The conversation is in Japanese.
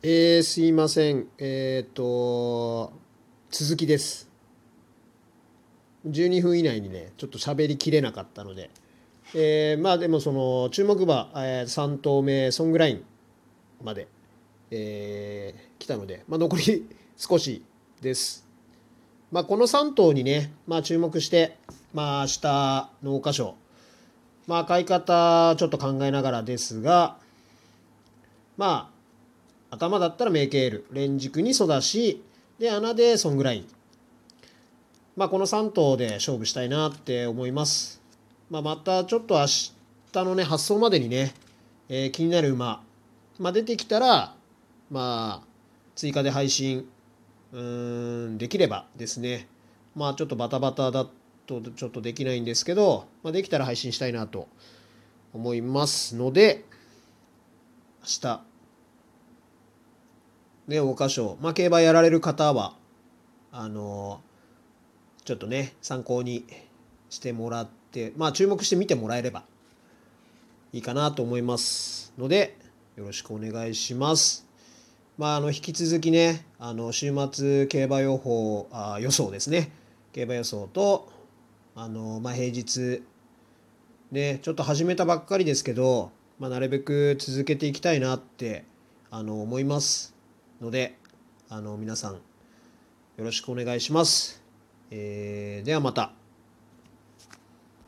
えー、すいません。えっ、と、続きです。12分以内にね、ちょっと喋りきれなかったので、えーまあでもその、注目馬、え3頭目、ソングラインまで、えー来たので、まあ、残り少しです。まあ、この3頭にね、まあ、注目して、まあ、明日、農家賞、まあ、買い方、ちょっと考えながらですが、まあ、頭だったらメイケール、連軸にソダシ、で、穴でソングライン。まあ、この3頭で勝負したいなって思います。まあ、またちょっと明日のね、発送までにね、えー気になる馬、まあ、出てきたら、まあ、追加で配信、うーん、できればですね、まあ、ちょっとバタバタだとちょっとできないんですけど、まあ、できたら配信したいなと思いますので、明日、ね、桜花賞、まあ、競馬やられる方は、あのちょっとね、参考にしてもらって、まあ、注目して見てもらえればいいかなと思いますので、よろしくお願いします。まあ、あの、引き続きね、あの、週末競馬予報、あ予想ですね。競馬予想と、あの、まあ、平日、ね、ちょっと始めたばっかりですけど、まあ、なるべく続けていきたいなって、あの、思いますので、あの、皆さん、よろしくお願いします。えーではまた。